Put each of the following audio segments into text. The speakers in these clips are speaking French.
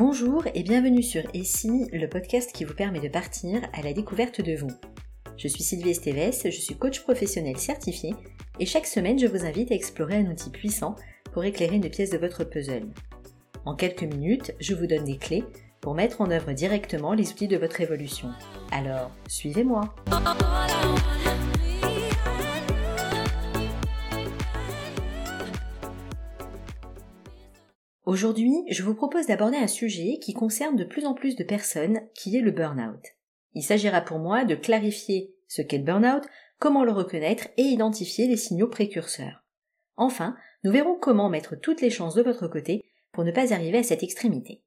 Bonjour et bienvenue sur Essie, le podcast qui vous permet de partir à la découverte de vous. Je suis Sylvie Esteves, je suis coach professionnel certifié et chaque semaine je vous invite à explorer un outil puissant pour éclairer une pièce de votre puzzle. En quelques minutes, je vous donne des clés pour mettre en œuvre directement les outils de votre évolution. Alors, suivez-moi. Aujourd'hui, je vous propose d'aborder un sujet qui concerne de plus en plus de personnes, qui est le burn-out. Il s'agira pour moi de clarifier ce qu'est le burn-out, comment le reconnaître et identifier les signaux précurseurs. Enfin, nous verrons comment mettre toutes les chances de votre côté pour ne pas arriver à cette extrémité.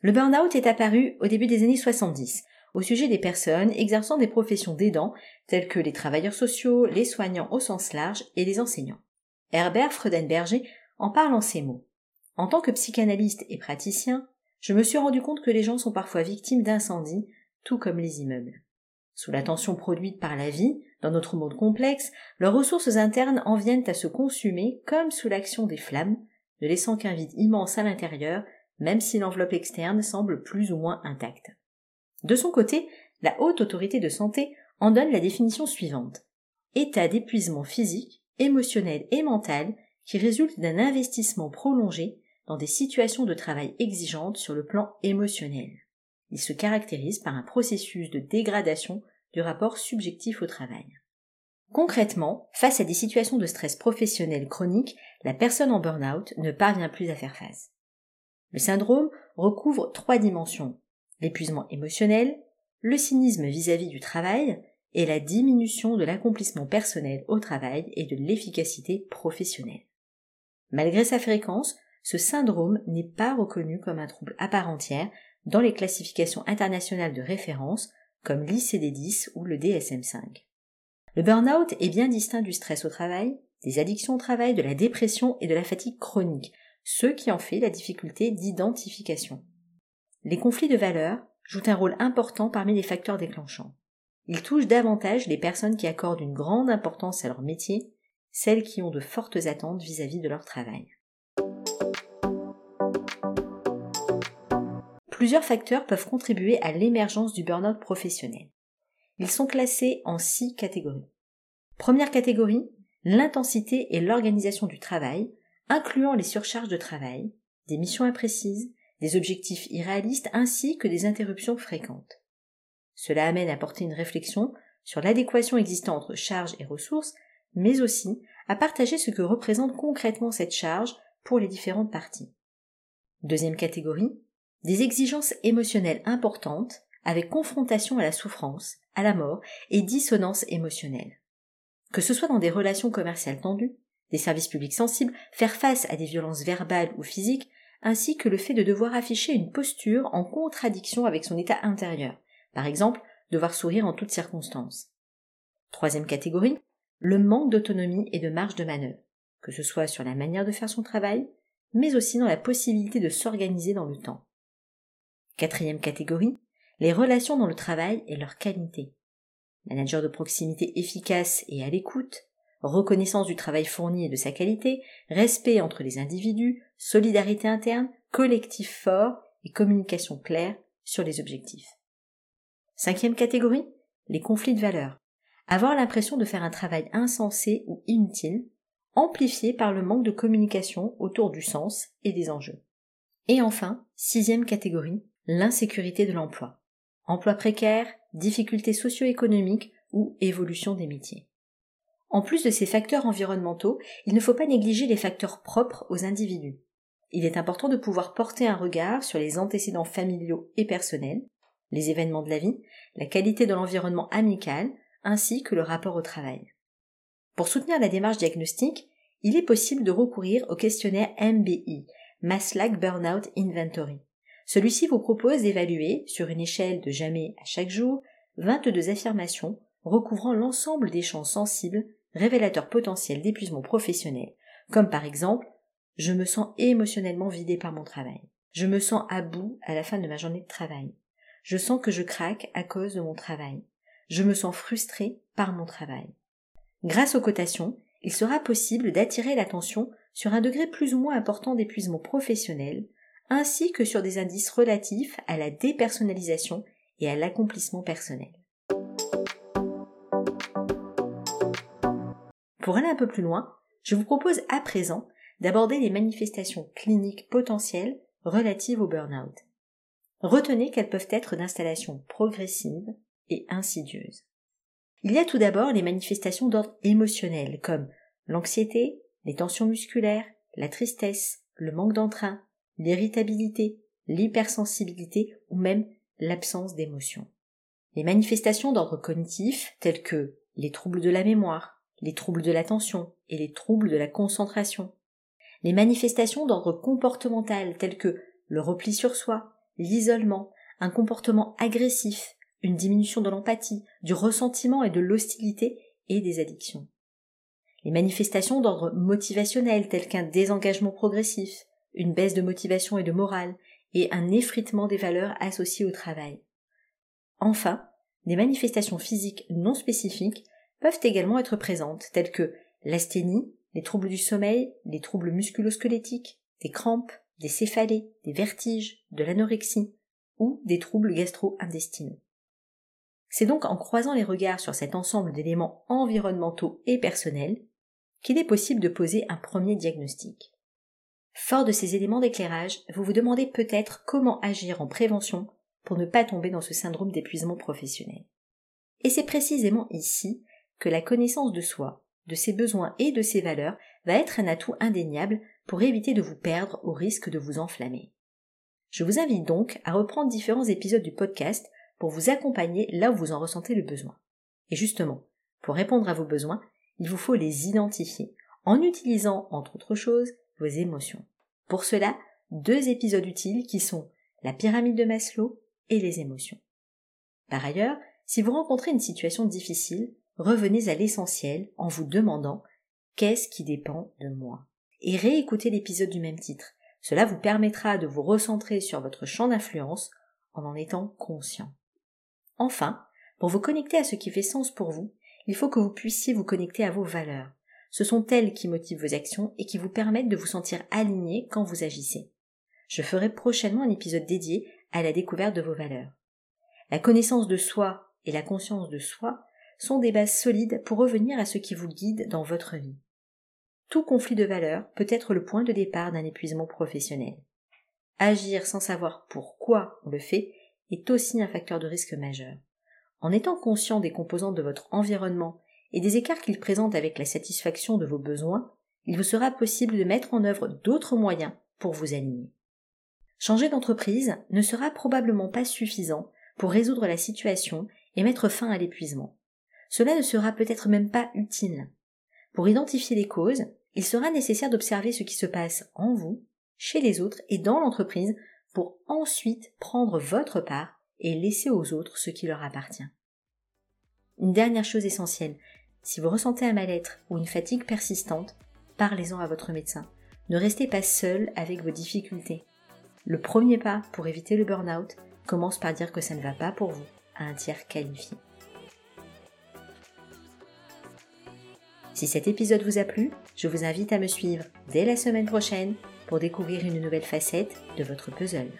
Le burn-out est apparu au début des années 70 au sujet des personnes exerçant des professions d'aidants telles que les travailleurs sociaux, les soignants au sens large et les enseignants. Herbert Freudenberger en parle en ces mots. En tant que psychanalyste et praticien, je me suis rendu compte que les gens sont parfois victimes d'incendies, tout comme les immeubles. Sous la tension produite par la vie, dans notre monde complexe, leurs ressources internes en viennent à se consumer comme sous l'action des flammes, ne laissant qu'un vide immense à l'intérieur, même si l'enveloppe externe semble plus ou moins intacte. De son côté, la haute autorité de santé en donne la définition suivante. État d'épuisement physique, émotionnel et mental qui résulte d'un investissement prolongé dans des situations de travail exigeantes sur le plan émotionnel. Il se caractérise par un processus de dégradation du rapport subjectif au travail. Concrètement, face à des situations de stress professionnel chronique, la personne en burn-out ne parvient plus à faire face. Le syndrome recouvre trois dimensions. L'épuisement émotionnel, le cynisme vis-à-vis -vis du travail et la diminution de l'accomplissement personnel au travail et de l'efficacité professionnelle. Malgré sa fréquence, ce syndrome n'est pas reconnu comme un trouble à part entière dans les classifications internationales de référence comme l'ICD-10 ou le DSM-5. Le burn-out est bien distinct du stress au travail, des addictions au travail, de la dépression et de la fatigue chronique, ce qui en fait la difficulté d'identification. Les conflits de valeurs jouent un rôle important parmi les facteurs déclenchants. Ils touchent davantage les personnes qui accordent une grande importance à leur métier, celles qui ont de fortes attentes vis-à-vis -vis de leur travail. Plusieurs facteurs peuvent contribuer à l'émergence du burn-out professionnel. Ils sont classés en six catégories. Première catégorie, l'intensité et l'organisation du travail, incluant les surcharges de travail, des missions imprécises, des objectifs irréalistes ainsi que des interruptions fréquentes. Cela amène à porter une réflexion sur l'adéquation existante entre charges et ressources, mais aussi à partager ce que représente concrètement cette charge pour les différentes parties. Deuxième catégorie, des exigences émotionnelles importantes avec confrontation à la souffrance, à la mort et dissonance émotionnelle. Que ce soit dans des relations commerciales tendues, des services publics sensibles, faire face à des violences verbales ou physiques, ainsi que le fait de devoir afficher une posture en contradiction avec son état intérieur, par exemple devoir sourire en toutes circonstances. Troisième catégorie, le manque d'autonomie et de marge de manœuvre, que ce soit sur la manière de faire son travail, mais aussi dans la possibilité de s'organiser dans le temps. Quatrième catégorie, les relations dans le travail et leur qualité. Manager de proximité efficace et à l'écoute, reconnaissance du travail fourni et de sa qualité, respect entre les individus, solidarité interne, collectif fort et communication claire sur les objectifs. Cinquième catégorie, les conflits de valeurs. Avoir l'impression de faire un travail insensé ou inutile, amplifié par le manque de communication autour du sens et des enjeux. Et enfin, sixième catégorie, l'insécurité de l'emploi. Emploi précaire, difficultés socio-économiques ou évolution des métiers. En plus de ces facteurs environnementaux, il ne faut pas négliger les facteurs propres aux individus. Il est important de pouvoir porter un regard sur les antécédents familiaux et personnels, les événements de la vie, la qualité de l'environnement amical, ainsi que le rapport au travail. Pour soutenir la démarche diagnostique, il est possible de recourir au questionnaire MBI, Maslach Burnout Inventory. Celui-ci vous propose d'évaluer, sur une échelle de jamais à chaque jour, 22 affirmations recouvrant l'ensemble des champs sensibles révélateurs potentiels d'épuisement professionnel, comme par exemple je me sens émotionnellement vidé par mon travail. Je me sens à bout à la fin de ma journée de travail. Je sens que je craque à cause de mon travail. Je me sens frustré par mon travail. Grâce aux cotations, il sera possible d'attirer l'attention sur un degré plus ou moins important d'épuisement professionnel ainsi que sur des indices relatifs à la dépersonnalisation et à l'accomplissement personnel. Pour aller un peu plus loin, je vous propose à présent d'aborder les manifestations cliniques potentielles relatives au burn-out. Retenez qu'elles peuvent être d'installation progressive insidieuse. Il y a tout d'abord les manifestations d'ordre émotionnel comme l'anxiété, les tensions musculaires, la tristesse, le manque d'entrain, l'irritabilité, l'hypersensibilité ou même l'absence d'émotion. Les manifestations d'ordre cognitif telles que les troubles de la mémoire, les troubles de l'attention et les troubles de la concentration. Les manifestations d'ordre comportemental telles que le repli sur soi, l'isolement, un comportement agressif, une diminution de l'empathie, du ressentiment et de l'hostilité et des addictions. Les manifestations d'ordre motivationnel telles qu'un désengagement progressif, une baisse de motivation et de morale, et un effritement des valeurs associées au travail. Enfin, des manifestations physiques non spécifiques peuvent également être présentes, telles que l'asthénie, les troubles du sommeil, les troubles musculosquelettiques, des crampes, des céphalées, des vertiges, de l'anorexie ou des troubles gastro-intestinaux. C'est donc en croisant les regards sur cet ensemble d'éléments environnementaux et personnels qu'il est possible de poser un premier diagnostic. Fort de ces éléments d'éclairage, vous vous demandez peut-être comment agir en prévention pour ne pas tomber dans ce syndrome d'épuisement professionnel. Et c'est précisément ici que la connaissance de soi, de ses besoins et de ses valeurs va être un atout indéniable pour éviter de vous perdre au risque de vous enflammer. Je vous invite donc à reprendre différents épisodes du podcast pour vous accompagner là où vous en ressentez le besoin. Et justement, pour répondre à vos besoins, il vous faut les identifier en utilisant, entre autres choses, vos émotions. Pour cela, deux épisodes utiles qui sont la pyramide de Maslow et les émotions. Par ailleurs, si vous rencontrez une situation difficile, revenez à l'essentiel en vous demandant qu'est-ce qui dépend de moi? Et réécoutez l'épisode du même titre. Cela vous permettra de vous recentrer sur votre champ d'influence en en étant conscient. Enfin, pour vous connecter à ce qui fait sens pour vous, il faut que vous puissiez vous connecter à vos valeurs. Ce sont elles qui motivent vos actions et qui vous permettent de vous sentir aligné quand vous agissez. Je ferai prochainement un épisode dédié à la découverte de vos valeurs. La connaissance de soi et la conscience de soi sont des bases solides pour revenir à ce qui vous guide dans votre vie. Tout conflit de valeurs peut être le point de départ d'un épuisement professionnel. Agir sans savoir pourquoi on le fait est aussi un facteur de risque majeur. En étant conscient des composantes de votre environnement et des écarts qu'ils présentent avec la satisfaction de vos besoins, il vous sera possible de mettre en œuvre d'autres moyens pour vous aligner. Changer d'entreprise ne sera probablement pas suffisant pour résoudre la situation et mettre fin à l'épuisement. Cela ne sera peut-être même pas utile. Pour identifier les causes, il sera nécessaire d'observer ce qui se passe en vous, chez les autres et dans l'entreprise pour ensuite prendre votre part et laisser aux autres ce qui leur appartient. Une dernière chose essentielle, si vous ressentez un mal-être ou une fatigue persistante, parlez-en à votre médecin. Ne restez pas seul avec vos difficultés. Le premier pas pour éviter le burn-out commence par dire que ça ne va pas pour vous à un tiers qualifié. Si cet épisode vous a plu, je vous invite à me suivre dès la semaine prochaine pour découvrir une nouvelle facette de votre puzzle.